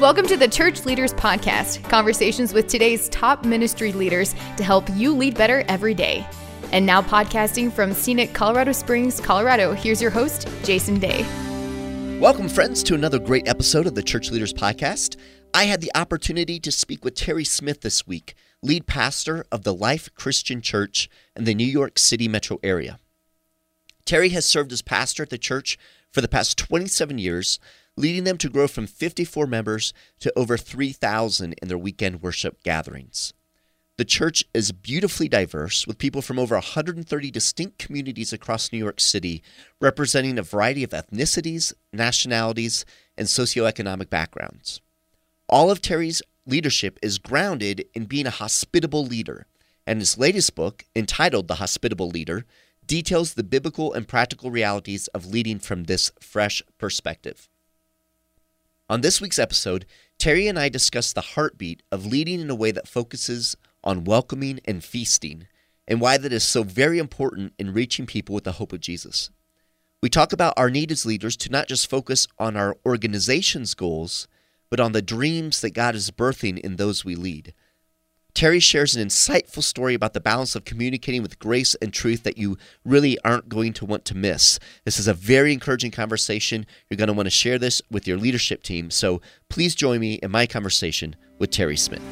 Welcome to the Church Leaders Podcast, conversations with today's top ministry leaders to help you lead better every day. And now, podcasting from scenic Colorado Springs, Colorado, here's your host, Jason Day. Welcome, friends, to another great episode of the Church Leaders Podcast. I had the opportunity to speak with Terry Smith this week, lead pastor of the Life Christian Church in the New York City metro area. Terry has served as pastor at the church for the past 27 years, leading them to grow from 54 members to over 3,000 in their weekend worship gatherings. The church is beautifully diverse, with people from over 130 distinct communities across New York City, representing a variety of ethnicities, nationalities, and socioeconomic backgrounds. All of Terry's leadership is grounded in being a hospitable leader, and his latest book, entitled The Hospitable Leader, details the biblical and practical realities of leading from this fresh perspective. On this week's episode, Terry and I discuss the heartbeat of leading in a way that focuses on welcoming and feasting, and why that is so very important in reaching people with the hope of Jesus. We talk about our need as leaders to not just focus on our organization's goals, but on the dreams that God is birthing in those we lead. Terry shares an insightful story about the balance of communicating with grace and truth that you really aren't going to want to miss. This is a very encouraging conversation. You're going to want to share this with your leadership team. So please join me in my conversation with Terry Smith.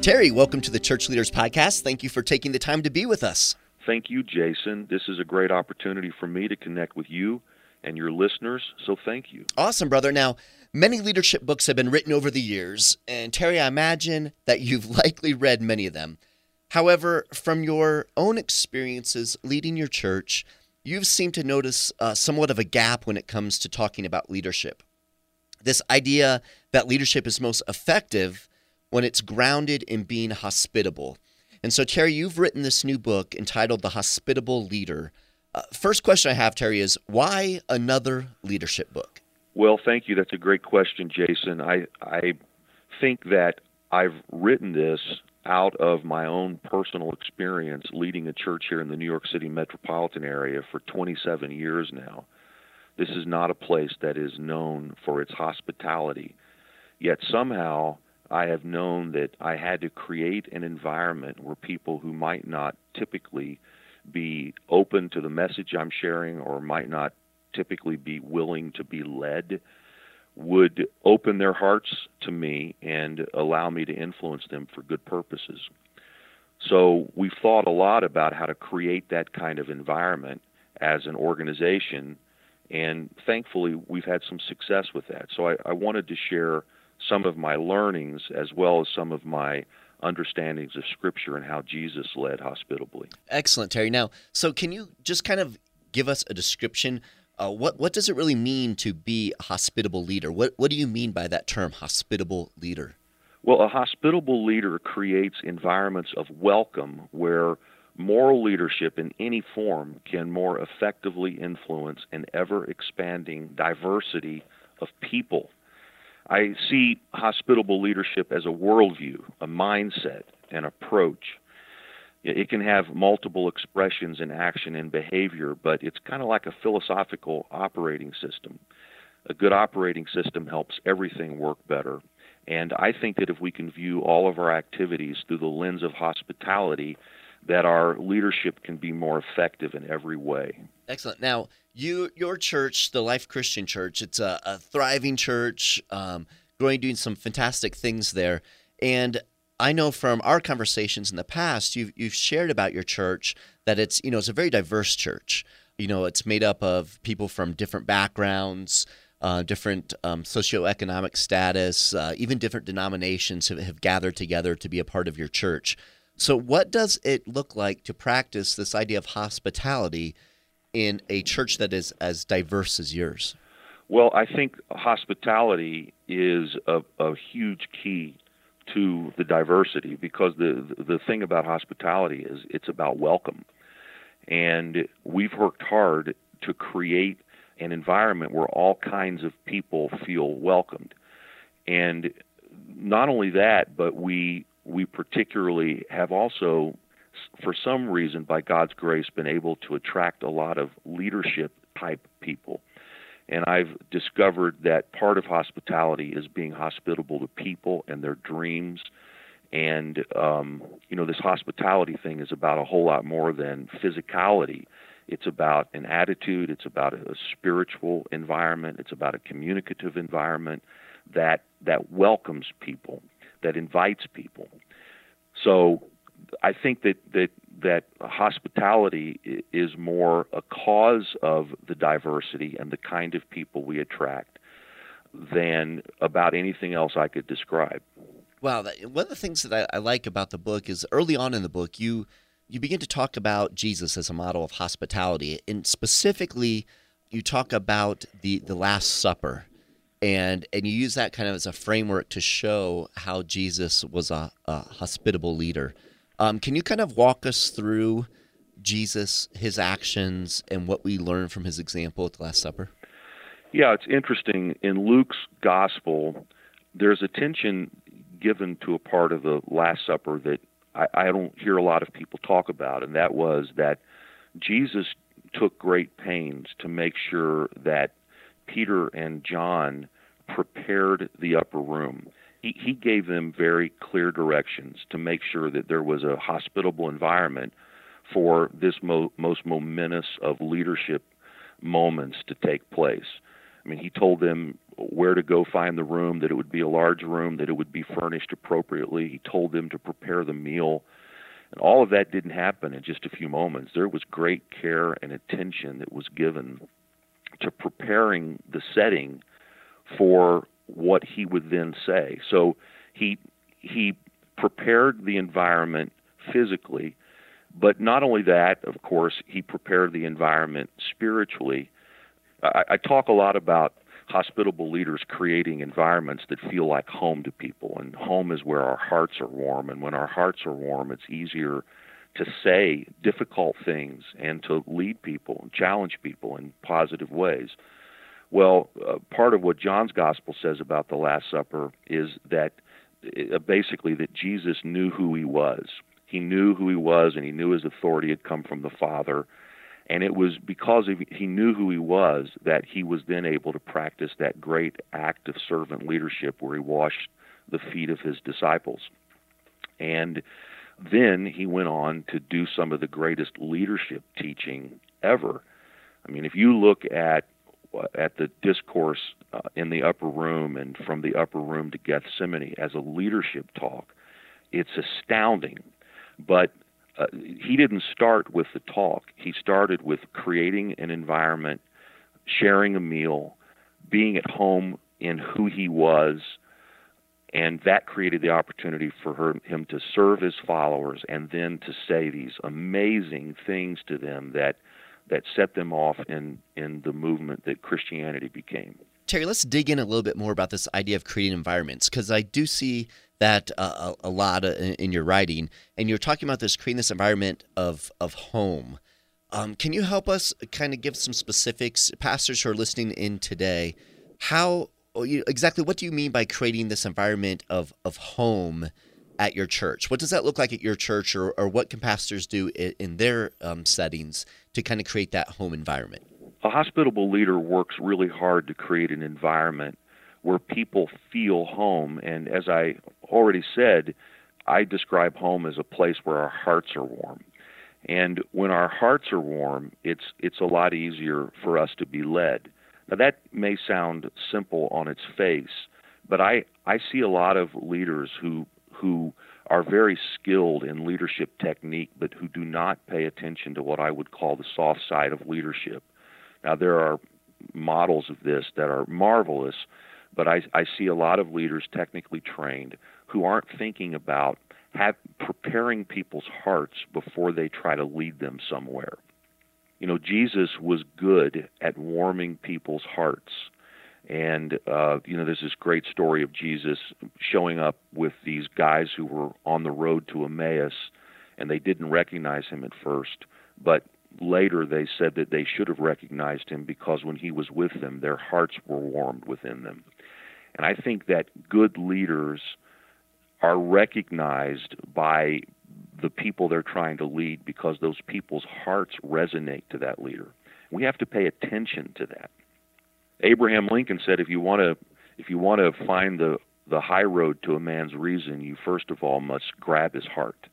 Terry, welcome to the Church Leaders Podcast. Thank you for taking the time to be with us. Thank you, Jason. This is a great opportunity for me to connect with you and your listeners, so thank you. Awesome, brother. Now, Many leadership books have been written over the years, and Terry, I imagine that you've likely read many of them. However, from your own experiences leading your church, you've seemed to notice uh, somewhat of a gap when it comes to talking about leadership. This idea that leadership is most effective when it's grounded in being hospitable. And so, Terry, you've written this new book entitled The Hospitable Leader. Uh, first question I have, Terry, is why another leadership book? Well, thank you. That's a great question, Jason. I I think that I've written this out of my own personal experience leading a church here in the New York City metropolitan area for 27 years now. This is not a place that is known for its hospitality. Yet somehow I have known that I had to create an environment where people who might not typically be open to the message I'm sharing or might not typically be willing to be led would open their hearts to me and allow me to influence them for good purposes. So we've thought a lot about how to create that kind of environment as an organization, and thankfully we've had some success with that. So I, I wanted to share some of my learnings as well as some of my understandings of Scripture and how Jesus led hospitably. Excellent, Terry. Now, so can you just kind of give us a description uh, what what does it really mean to be a hospitable leader? What what do you mean by that term, hospitable leader? Well, a hospitable leader creates environments of welcome where moral leadership in any form can more effectively influence an ever expanding diversity of people. I see hospitable leadership as a worldview, a mindset, an approach. It can have multiple expressions in action and behavior, but it's kind of like a philosophical operating system. A good operating system helps everything work better. And I think that if we can view all of our activities through the lens of hospitality, that our leadership can be more effective in every way. Excellent. Now, you, your church, the Life Christian Church, it's a, a thriving church, um, growing, doing some fantastic things there. And I know from our conversations in the past, you've you've shared about your church that it's you know it's a very diverse church. You know, it's made up of people from different backgrounds, uh, different um, socioeconomic status, uh, even different denominations have, have gathered together to be a part of your church. So, what does it look like to practice this idea of hospitality in a church that is as diverse as yours? Well, I think hospitality is a, a huge key to the diversity because the the thing about hospitality is it's about welcome. And we've worked hard to create an environment where all kinds of people feel welcomed. And not only that, but we we particularly have also for some reason by God's grace been able to attract a lot of leadership type people And I've discovered that part of hospitality is being hospitable to people and their dreams. And, um, you know, this hospitality thing is about a whole lot more than physicality. It's about an attitude, it's about a spiritual environment, it's about a communicative environment that that welcomes people, that invites people. So I think that that that hospitality is more a cause of the diversity and the kind of people we attract than about anything else I could describe. Wow, one of the things that I, I like about the book is early on in the book you you begin to talk about Jesus as a model of hospitality, and specifically, you talk about the the Last Supper, and and you use that kind of as a framework to show how Jesus was a, a hospitable leader. Um, can you kind of walk us through Jesus, his actions, and what we learn from his example at the Last Supper? Yeah, it's interesting. In Luke's gospel, there's attention given to a part of the Last Supper that I, I don't hear a lot of people talk about, and that was that Jesus took great pains to make sure that Peter and John prepared the upper room he, he gave them very clear directions to make sure that there was a hospitable environment for this mo- most momentous of leadership moments to take place. I mean, he told them where to go find the room, that it would be a large room, that it would be furnished appropriately. He told them to prepare the meal. And all of that didn't happen in just a few moments. There was great care and attention that was given to preparing the setting for what he would then say. So he he prepared the environment physically, but not only that, of course, he prepared the environment spiritually. I, I talk a lot about hospitable leaders creating environments that feel like home to people, and home is where our hearts are warm. And when our hearts are warm, it's easier to say difficult things and to lead people and challenge people in positive ways. Well, uh, part of what John's gospel says about the Last Supper is that uh, basically that Jesus knew who he was. He knew who he was, and he knew his authority had come from the Father. And it was because he knew who he was that he was then able to practice that great act of servant leadership where he washed the feet of his disciples. And then he went on to do some of the greatest leadership teaching ever. I mean, if you look at at the discourse uh, in the upper room and from the upper room to Gethsemane as a leadership talk. It's astounding. But uh, he didn't start with the talk, he started with creating an environment, sharing a meal, being at home in who he was. And that created the opportunity for her, him to serve his followers and then to say these amazing things to them that that set them off in in the movement that Christianity became. Terry, let's dig in a little bit more about this idea of creating environments because I do see that uh, a, lot in, in, your writing, and you're talking about this creating this environment of of home. Um, can you help us kind of give some specifics, pastors who are listening in today? How exactly what do you mean by creating this environment of of home at your church? What does that look like at your church, or, or what can pastors do in, their um, settings to kind of create that home environment? A hospitable leader works really hard to create an environment where people feel home. And as I already said, I describe home as a place where our hearts are warm. And when our hearts are warm, it's it's a lot easier for us to be led. Now that may sound simple on its face, but I I see a lot of leaders who who are very skilled in leadership technique, but who do not pay attention to what I would call the soft side of leadership. Now, there are models of this that are marvelous, but I, I see a lot of leaders technically trained who aren't thinking about have, preparing people's hearts before they try to lead them somewhere. You know, Jesus was good at warming people's hearts and uh, you know, there's this great story of Jesus showing up with these guys who were on the road to Emmaus, and they didn't recognize him at first, but later they said that they should have recognized him because when he was with them, their hearts were warmed within them. And I think that good leaders are recognized by the people they're trying to lead because those people's hearts resonate to that leader. We have to pay attention to that. Abraham Lincoln said, if you want to if you want to find the the high road to a man's reason, you first of all must grab his heart.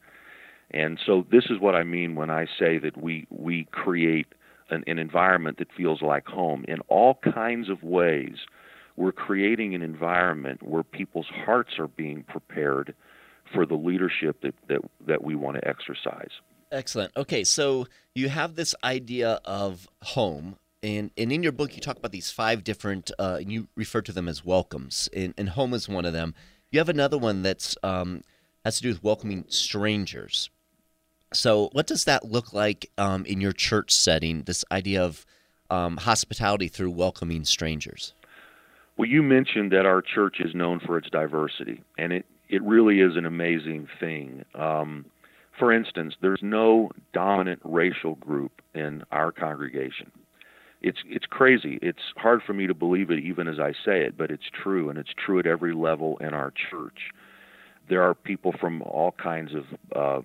And so this is what I mean when I say that we we create an, an environment that feels like home in all kinds of ways. We're creating an environment where people's hearts are being prepared for the leadership that, that, that we want to exercise. Excellent. Okay, so you have this idea of home, and, and in your book you talk about these five different, uh, you refer to them as welcomes, and, and home is one of them. You have another one that's um, has to do with welcoming strangers. So, what does that look like um, in your church setting? This idea of um, hospitality through welcoming strangers. Well, you mentioned that our church is known for its diversity, and it it really is an amazing thing. Um, for instance, there's no dominant racial group in our congregation. It's it's crazy. It's hard for me to believe it even as I say it, but it's true, and it's true at every level in our church. There are people from all kinds of uh,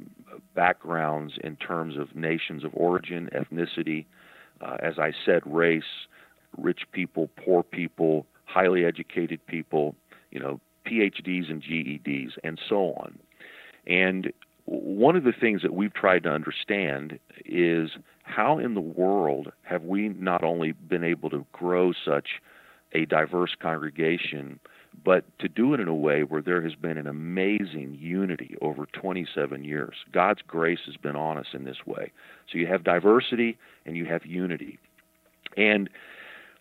backgrounds in terms of nations of origin, ethnicity, uh, as I said, race, rich people, poor people, highly educated people, you know, PhDs and GEDs, and so on. And one of the things that we've tried to understand is how in the world have we not only been able to grow such a diverse congregation, but to do it in a way where there has been an amazing unity over 27 years. God's grace has been on us in this way. So you have diversity and you have unity. And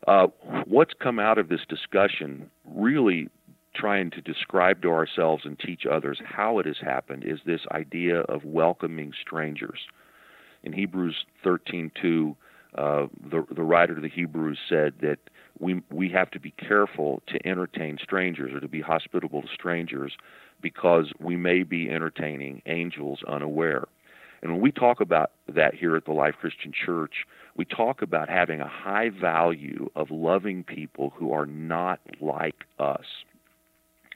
uh, what's come out of this discussion really trying to describe to ourselves and teach others how it has happened is this idea of welcoming strangers. In Hebrews 13:2, uh, the the writer of the Hebrews said that we we have to be careful to entertain strangers or to be hospitable to strangers because we may be entertaining angels unaware. And when we talk about that here at the Life Christian Church, we talk about having a high value of loving people who are not like us.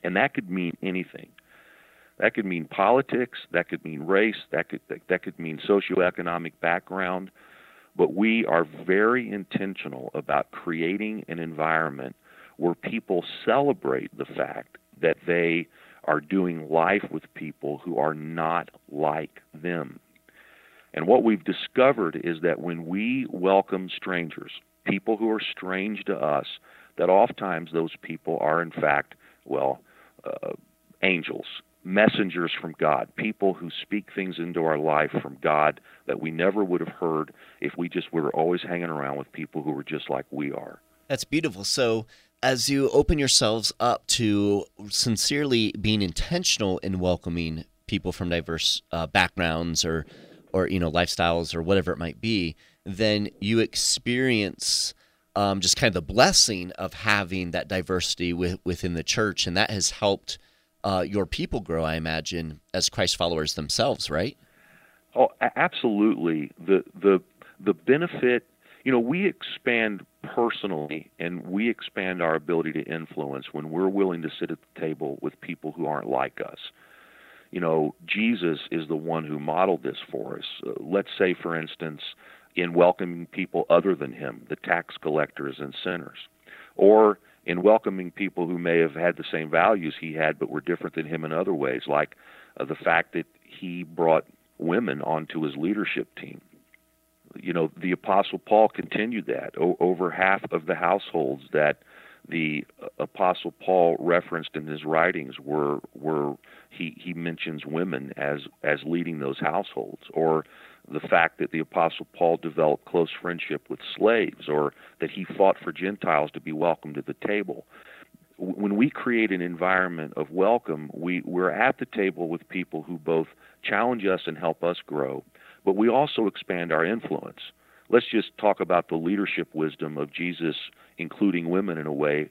And that could mean anything. That could mean politics, that could mean race, that could that that could mean socioeconomic background, but we are very intentional about creating an environment where people celebrate the fact that they are doing life with people who are not like them. And what we've discovered is that when we welcome strangers, people who are strange to us, that oftentimes those people are in fact, well, uh, angels, messengers from God, people who speak things into our life from God that we never would have heard if we just were always hanging around with people who were just like we are. That's beautiful. So, as you open yourselves up to sincerely being intentional in welcoming people from diverse uh, backgrounds or or you know lifestyles or whatever it might be, then you experience um, just kind of the blessing of having that diversity with, within the church, and that has helped uh, your people grow, I imagine, as Christ followers themselves, right? Oh, absolutely. The the the benefit, you know, we expand personally, and we expand our ability to influence when we're willing to sit at the table with people who aren't like us. You know, Jesus is the one who modeled this for us. Uh, let's say, for instance, in welcoming people other than him, the tax collectors and sinners, or in welcoming people who may have had the same values he had but were different than him in other ways, like uh, the fact that he brought women onto his leadership team. You know, the Apostle Paul continued that. O- over half of the households that the uh, Apostle Paul referenced in his writings were were he he mentions women as as leading those households, or the fact that the Apostle Paul developed close friendship with slaves, or that he fought for Gentiles to be welcomed to the table. When we create an environment of welcome, we, we're at the table with people who both challenge us and help us grow, but we also expand our influence. Let's just talk about the leadership wisdom of Jesus including women in a way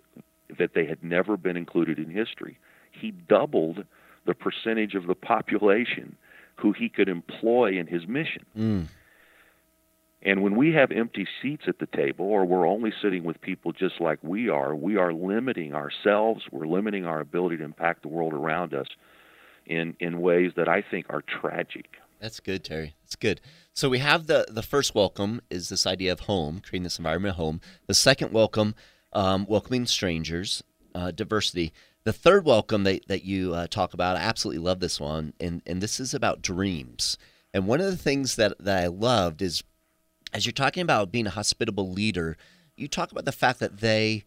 that they had never been included in history. He doubled the percentage of the population who he could employ in his mission. Mm. And when we have empty seats at the table, or we're only sitting with people just like we are, we are limiting ourselves, we're limiting our ability to impact the world around us in, in ways that I think are tragic. That's good, Terry. That's good. So we have the the first welcome is this idea of home, creating this environment of home. The second welcome um, welcoming strangers, uh, diversity. The third welcome that, that you uh, talk about, I absolutely love this one, and, and this is about dreams. And one of the things that, that I loved is as you're talking about being a hospitable leader, you talk about the fact that they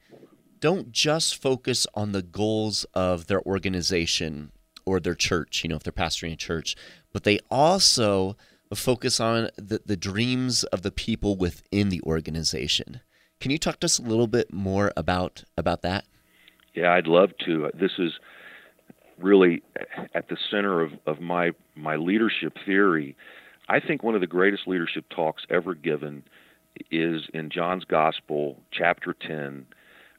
don't just focus on the goals of their organization or their church, you know, if they're pastoring a church, but they also focus on the, the dreams of the people within the organization. Can you talk to us a little bit more about about that? Yeah, I'd love to. This is really at the center of, of my my leadership theory. I think one of the greatest leadership talks ever given is in John's Gospel, chapter 10,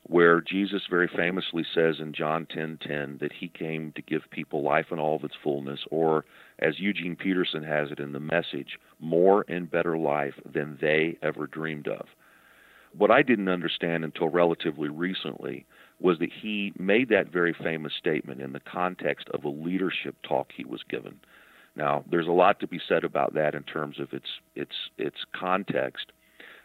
where Jesus very famously says in John 10:10 that he came to give people life in all of its fullness, or as Eugene Peterson has it in the message, more and better life than they ever dreamed of. What I didn't understand until relatively recently was that he made that very famous statement in the context of a leadership talk he was given. Now, there's a lot to be said about that in terms of its its its context,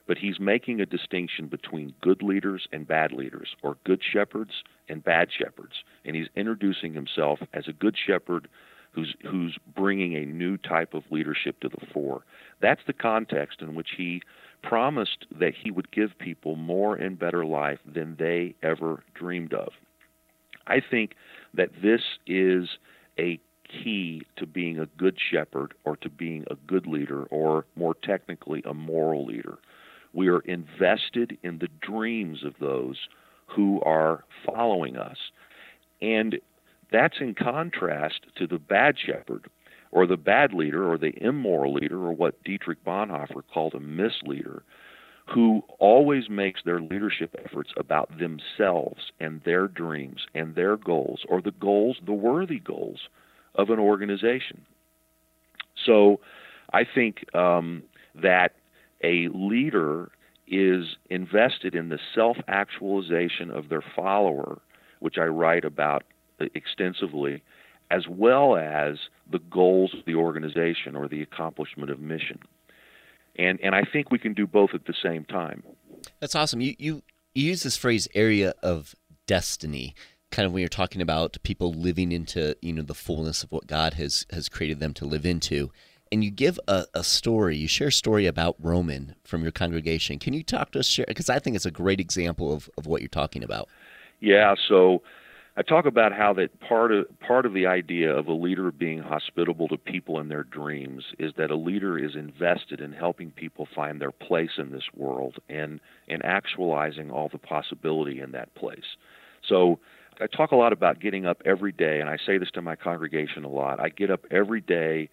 but he's making a distinction between good leaders and bad leaders, or good shepherds and bad shepherds, and he's introducing himself as a good shepherd who's who's bringing a new type of leadership to the fore. That's the context in which he promised that he would give people more and better life than they ever dreamed of. I think that this is a key to being a good shepherd or to being a good leader or more technically a moral leader. We are invested in the dreams of those who are following us. And that's in contrast to the bad shepherd or the bad leader or the immoral leader or what Dietrich Bonhoeffer called a misleader who always makes their leadership efforts about themselves and their dreams and their goals or the goals, the worthy goals of an organization. So I think um, that a leader is invested in the self actualization of their follower, which I write about extensively, as well as the goals of the organization or the accomplishment of mission. And and I think we can do both at the same time. That's awesome. You you, you use this phrase area of destiny kind of when you're talking about people living into you know the fullness of what God has has created them to live into and you give a, a story you share a story about Roman from your congregation can you talk to us share because I think it's a great example of, of what you're talking about yeah so I talk about how that part of part of the idea of a leader being hospitable to people in their dreams is that a leader is invested in helping people find their place in this world and and actualizing all the possibility in that place. So I talk a lot about getting up every day and I say this to my congregation a lot. I get up every day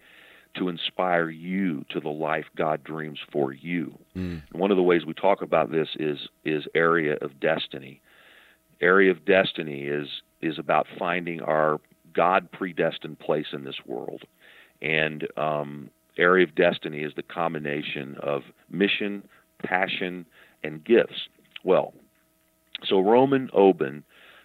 to inspire you to the life God dreams for you. Mm. And one of the ways we talk about this is is area of destiny. Area of destiny is is about finding our God predestined place in this world. And um, area of destiny is the combination of mission, passion, and gifts. Well, so Roman Oben,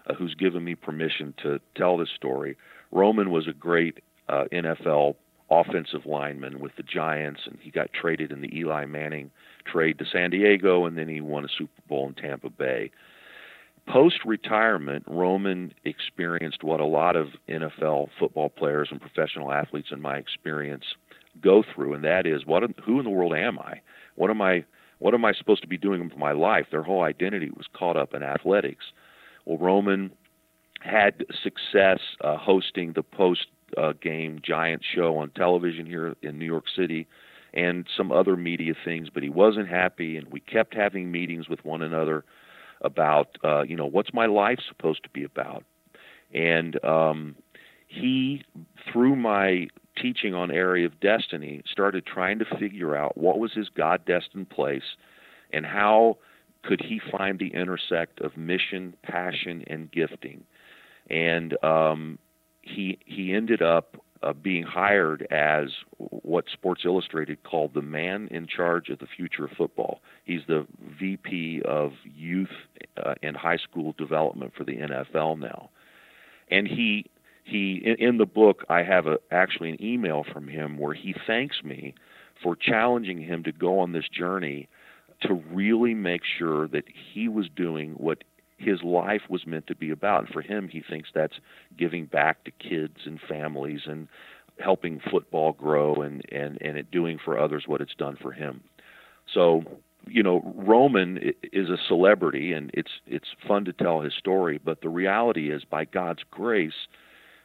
uh, who's given me permission to tell this story, Roman was a great uh, NFL offensive lineman with the Giants, and he got traded in the Eli Manning trade to San Diego, and then he won a Super Bowl in Tampa Bay. Post retirement, Roman experienced what a lot of NFL football players and professional athletes, in my experience, go through, and that is, what? Who in the world am I? What am I? What am I supposed to be doing with my life? Their whole identity was caught up in athletics. Well, Roman had success uh, hosting the post uh, game Giants show on television here in New York City and some other media things, but he wasn't happy, and we kept having meetings with one another about uh, you know what's my life supposed to be about, and um, he through my teaching on area of destiny started trying to figure out what was his God destined place, and how could he find the intersect of mission, passion, and gifting, and um, he he ended up uh, being hired as what Sports Illustrated called the man in charge of the future of football. He's the VP of youth uh, and high school development for the NFL now, and he he in, in the book I have a, actually an email from him where he thanks me for challenging him to go on this journey to really make sure that he was doing what his life was meant to be about. And for him, he thinks that's giving back to kids and families and helping football grow and and and it doing for others what it's done for him. So, you know, Roman is a celebrity and it's it's fun to tell his story, but the reality is by God's grace,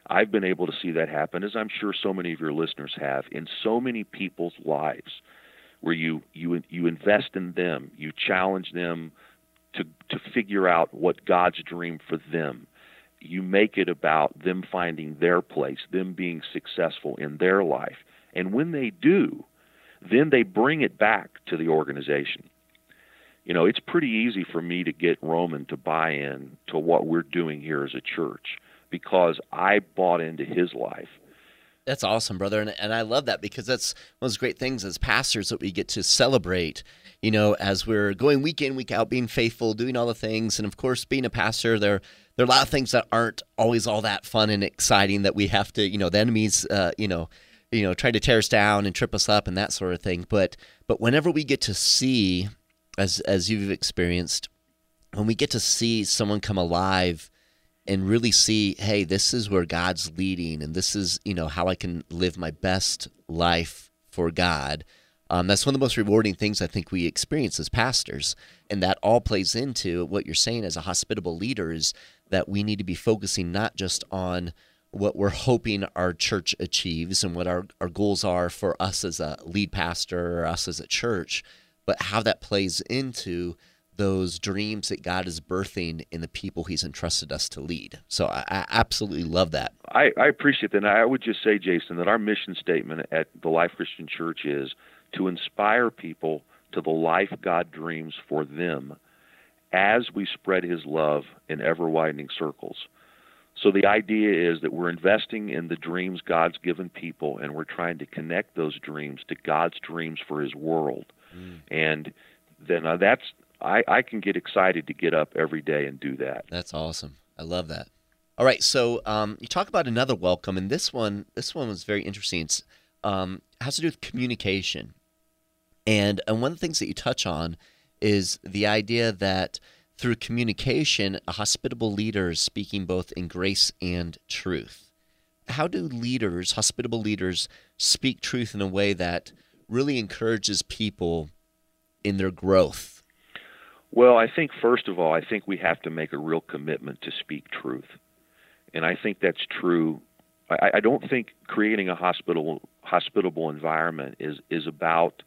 I've been able to see that happen as I'm sure so many of your listeners have in so many people's lives where you you you invest in them, you challenge them to to figure out what God's dream for them. You make it about them finding their place, them being successful in their life. And when they do, then they bring it back to the organization. You know, it's pretty easy for me to get Roman to buy in to what we're doing here as a church because I bought into his life. That's awesome, brother. And, and I love that because that's one of those great things as pastors that we get to celebrate, you know, as we're going week in, week out, being faithful, doing all the things. And of course, being a pastor, there, there are a lot of things that aren't always all that fun and exciting that we have to, you know, the enemies, uh, you know, you know, try to tear us down and trip us up and that sort of thing. But but whenever we get to see, as as you've experienced, when we get to see someone come alive and really see, hey, this is where God's leading, and this is you know how I can live my best life for God. Um, that's one of the most rewarding things I think we experience as pastors, and that all plays into what you're saying as a hospitable leader is that we need to be focusing not just on what we're hoping our church achieves and what our, our goals are for us as a lead pastor or us as a church, but how that plays into those dreams that God is birthing in the people He's entrusted us to lead. So I, I absolutely love that. I, I appreciate that. And I would just say, Jason, that our mission statement at the Life Christian Church is to inspire people to the life God dreams for them as we spread His love in ever widening circles. So the idea is that we're investing in the dreams God's given people, and we're trying to connect those dreams to God's dreams for His world. Mm. And then uh, that's I, I can get excited to get up every day and do that. That's awesome. I love that. All right, so um, you talk about another welcome, and this one this one was very interesting. It um, has to do with communication, and and one of the things that you touch on is the idea that through communication, a hospitable leader is speaking both in grace and truth. How do leaders, hospitable leaders, speak truth in a way that really encourages people in their growth? Well, I think, first of all, I think we have to make a real commitment to speak truth. And I think that's true. I, I don't think creating a hospitable, hospitable environment is, is about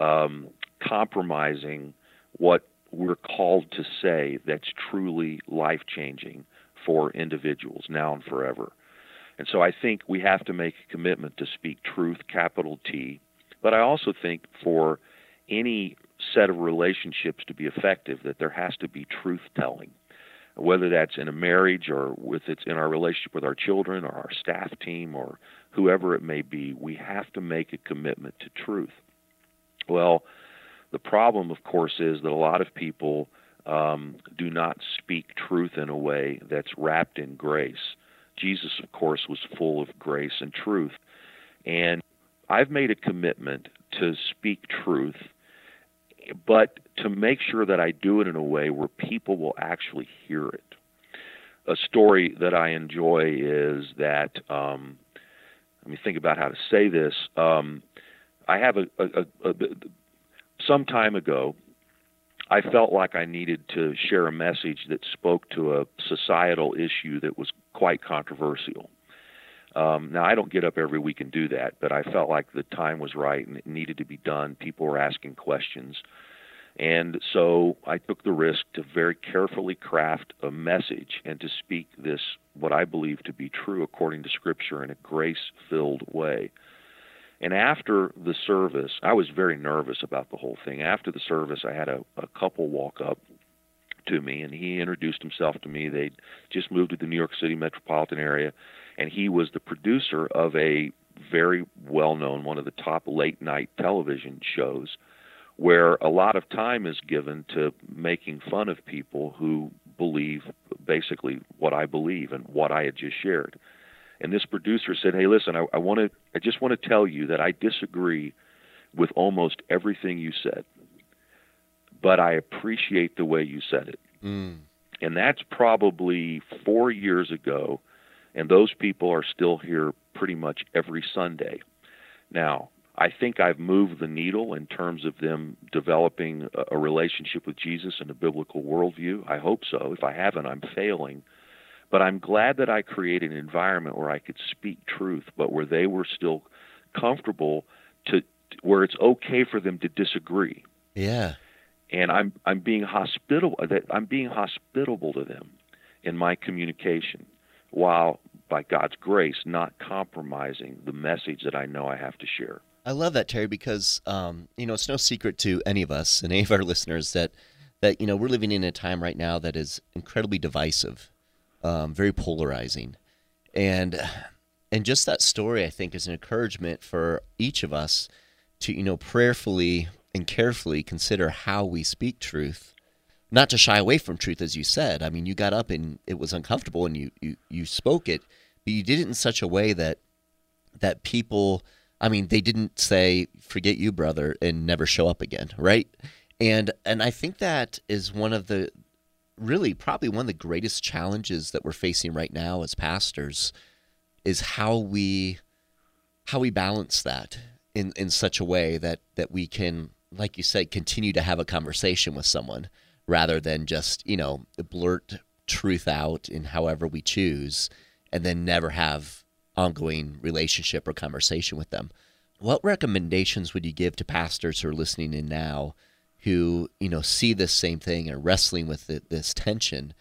um, compromising what we're called to say that's truly life changing for individuals now and forever. And so I think we have to make a commitment to speak truth, capital T. But I also think for any set of relationships to be effective, that there has to be truth telling, whether that's in a marriage or with it's in our relationship with our children or our staff team or whoever it may be. We have to make a commitment to truth. Well, the problem, of course, is that a lot of people um, do not speak truth in a way that's wrapped in grace. Jesus, of course, was full of grace and truth. And I've made a commitment to speak truth, but to make sure that I do it in a way where people will actually hear it. A story that I enjoy is that, um, let me think about how to say this. Um, I have a, a, a, a some time ago, I felt like I needed to share a message that spoke to a societal issue that was quite controversial. Um, now, I don't get up every week and do that, but I felt like the time was right and it needed to be done. People were asking questions. And so I took the risk to very carefully craft a message and to speak this, what I believe to be true according to Scripture, in a grace filled way. And after the service, I was very nervous about the whole thing. After the service, I had a, a couple walk up to me, and he introduced himself to me. They'd just moved to the New York City metropolitan area, and he was the producer of a very well known, one of the top late night television shows, where a lot of time is given to making fun of people who believe basically what I believe and what I had just shared. And this producer said, "Hey, listen, I, I want to, I just want to tell you that I disagree with almost everything you said, but I appreciate the way you said it." Mm. And that's probably four years ago, and those people are still here pretty much every Sunday. Now, I think I've moved the needle in terms of them developing a, relationship with Jesus and a biblical worldview. I hope so. If I haven't, I'm failing. But I'm glad that I created an environment where I could speak truth, but where they were still comfortable to where it's okay for them to disagree. Yeah. And I'm I'm being hospitable that I'm being hospitable to them in my communication while by God's grace not compromising the message that I know I have to share. I love that Terry because um, you know it's no secret to any of us and any of our listeners that that you know we're living in a time right now that is incredibly divisive, um, very polarizing, and and just that story I think is an encouragement for each of us to you know prayerfully and carefully consider how we speak truth not to shy away from truth as you said. I mean you got up and it was uncomfortable and you you, you spoke it but you did it in such a way that that people i mean they didn't say forget you brother and never show up again right? And and i think that is one of the really probably one of the greatest challenges that we're facing right now as pastors is how we how we balance that in in such a way that that we can like you said continue to have a conversation with someone rather than just you know blurt truth out in however we choose and then never have ongoing relationship or conversation with them. What recommendations would you give to pastors who are listening in now who you know see this same thing and wrestling with the, this tension?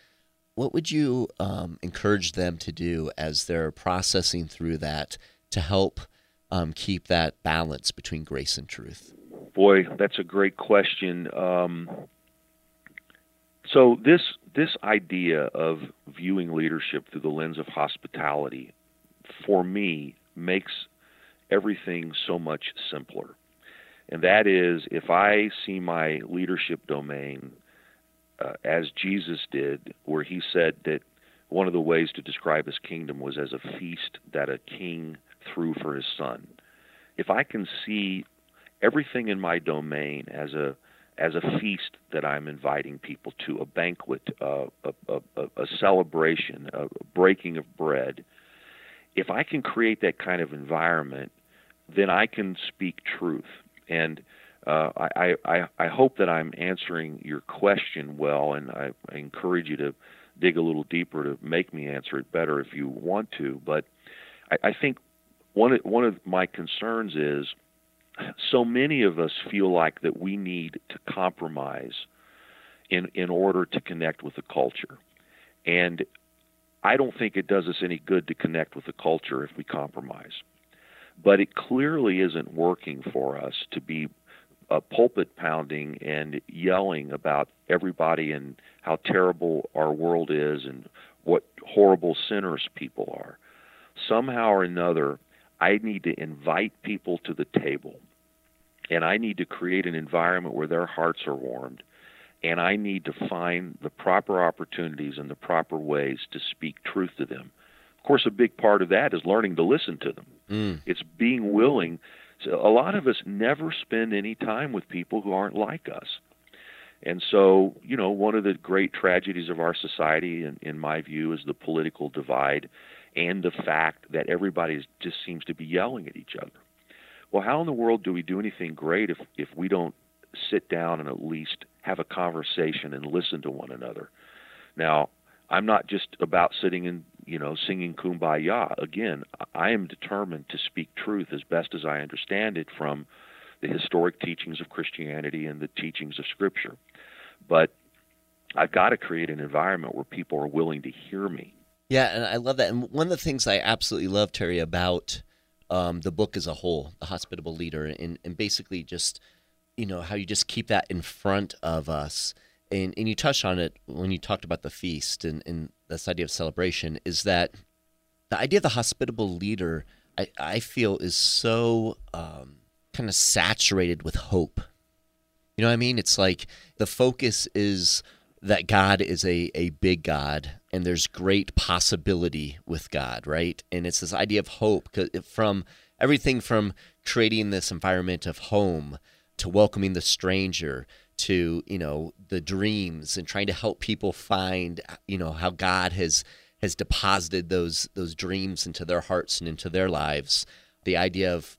What would you um, encourage them to do as they're processing through that to help um, keep that balance between grace and truth boy that's a great question um, so this this idea of viewing leadership through the lens of hospitality, for me, makes everything so much simpler. And that is, if I see my leadership domain uh, as Jesus did, where he said that one of the ways to describe his kingdom was as a feast that a king threw for his son. If I can see everything in my domain as a as a feast that I'm inviting people to, a banquet, uh, a, a, a, celebration, a breaking of bread. If I can create that kind of environment, then I can speak truth. And uh, I, I, I hope that I'm answering your question well, and I, I encourage you to dig a little deeper to make me answer it better if you want to. But I, I think one of, one of my concerns is so many of us feel like that we need to compromise in in order to connect with the culture. And I don't think it does us any good to connect with the culture if we compromise. But it clearly isn't working for us to be uh, pulpit pounding and yelling about everybody and how terrible our world is and what horrible sinners people are. Somehow or another, I need to invite people to the table and I need to create an environment where their hearts are warmed. And I need to find the proper opportunities and the proper ways to speak truth to them. Of course, a big part of that is learning to listen to them. Mm. It's being willing. So a lot of us never spend any time with people who aren't like us. And so, you know, one of the great tragedies of our society, in, in my view, is the political divide and the fact that everybody just seems to be yelling at each other. Well, how in the world do we do anything great if if we don't sit down and at least have a conversation and listen to one another? Now, I'm not just about sitting and you know singing kumbaya. Again, I am determined to speak truth as best as I understand it from the historic teachings of Christianity and the teachings of Scripture. But I've got to create an environment where people are willing to hear me. Yeah, and I love that. And one of the things I absolutely love, Terry, about um, the book as a whole, The Hospitable Leader, and, and basically just, you know, how you just keep that in front of us. And, and you touched on it when you talked about the feast and, and this idea of celebration is that the idea of the hospitable leader, I, I feel, is so um, kind of saturated with hope. You know what I mean? It's like the focus is that God is a, a big God and there's great possibility with God, right? And it's this idea of hope from everything from creating this environment of home to welcoming the stranger to you know the dreams and trying to help people find you know how God has has deposited those those dreams into their hearts and into their lives. The idea of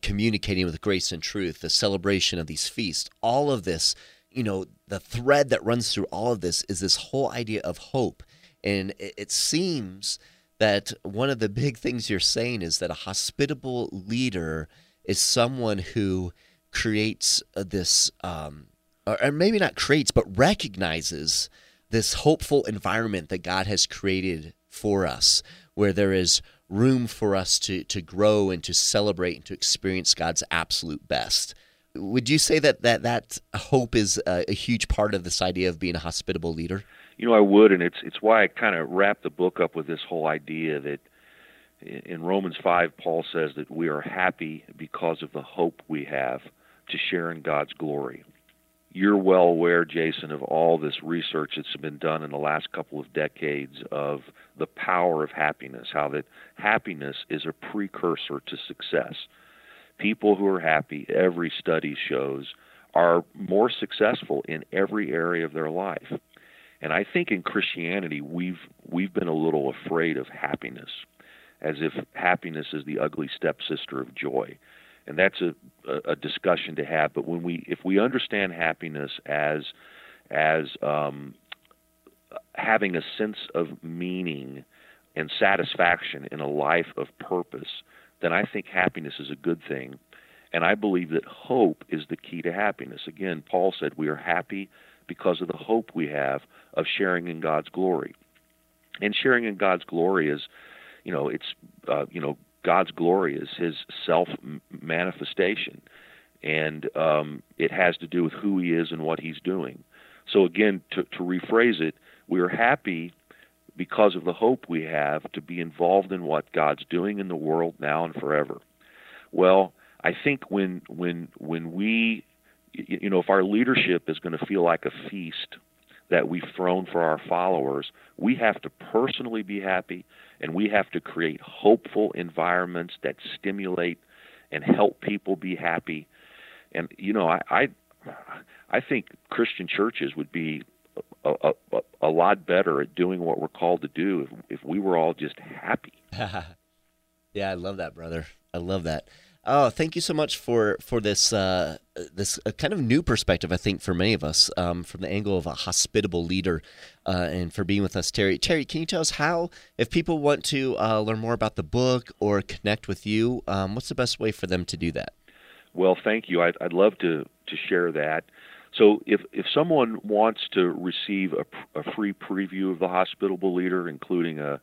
communicating with grace and truth, the celebration of these feasts, all of this, you know, the thread that runs through all of this is this whole idea of hope. And it, seems that one of the big things you're saying is that a hospitable leader is someone who creates uh, this, um, or, maybe not creates, but recognizes this hopeful environment that God has created for us, where there is room for us to, to grow and to celebrate and to experience God's absolute best. Would you say that that, that hope is a, a huge part of this idea of being a hospitable leader? You know, I would, and it's it's why I kind of wrap the book up with this whole idea that in Romans five, Paul says that we are happy because of the hope we have to share in God's glory. You're well aware, Jason, of all this research that's been done in the last couple of decades of the power of happiness, how that happiness is a precursor to success. People who are happy, every study shows, are more successful in every area of their life. And I think in Christianity we've we've been a little afraid of happiness, as if happiness is the ugly stepsister of joy and that's a, a discussion to have. But when we, if we understand happiness as as um, having a sense of meaning and satisfaction in a life of purpose, then I think happiness is a good thing. And I believe that hope is the key to happiness. Again, Paul said we are happy because of the hope we have of sharing in God's glory. And sharing in God's glory is, you know, it's, uh, you know, God's glory is His self manifestation, and um, it has to do with who He is and what He's doing. So again, to, to rephrase it, we are happy because of the hope we have to be involved in what God's doing in the world now and forever. Well, I think when when when we you know if our leadership is going to feel like a feast that we've thrown for our followers, we have to personally be happy and we have to create hopeful environments that stimulate and help people be happy. And you know, I I, I think Christian churches would be a, a, a lot better at doing what we're called to do if, if we were all just happy. yeah, I love that, brother. I love that. Oh, thank you so much for for this uh, this uh, kind of new perspective. I think for many of us, um, from the angle of a hospitable leader, uh, and for being with us, Terry. Terry, can you tell us how, if people want to uh, learn more about the book or connect with you, um, what's the best way for them to do that? Well, thank you. I'd, I'd love to to share that. So, if if someone wants to receive a, a free preview of the hospitable leader, including a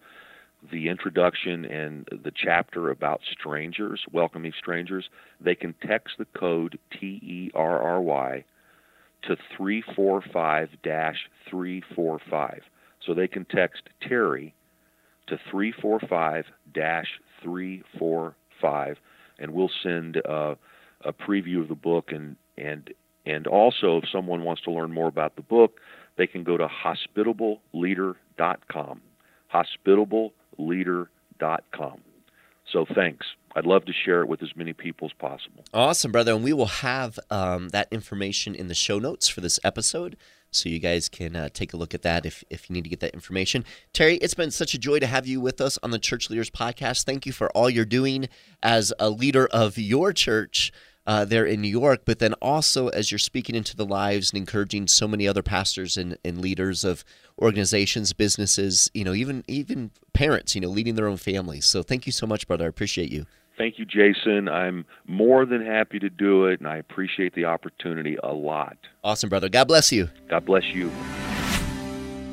the introduction and the chapter about strangers, welcoming strangers, they can text the code TERRY to 345 345. So they can text Terry to 345 345, and we'll send uh, a preview of the book. And, and, and also, if someone wants to learn more about the book, they can go to hospitableLeader.com. Hospitable leader.com. So thanks. I'd love to share it with as many people as possible. Awesome, brother. And we will have um, that information in the show notes for this episode. So you guys can uh, take a look at that if, if you need to get that information. Terry, it's been such a joy to have you with us on the Church Leaders Podcast. Thank you for all you're doing as a leader of your church uh, there in New York, but then also as you're speaking into the lives and encouraging so many other pastors and, and leaders of organizations, businesses, you know, even even parents, you know, leading their own families. So thank you so much, brother. I appreciate you. Thank you, Jason. I'm more than happy to do it, and I appreciate the opportunity a lot. Awesome, brother. God bless you. God bless you.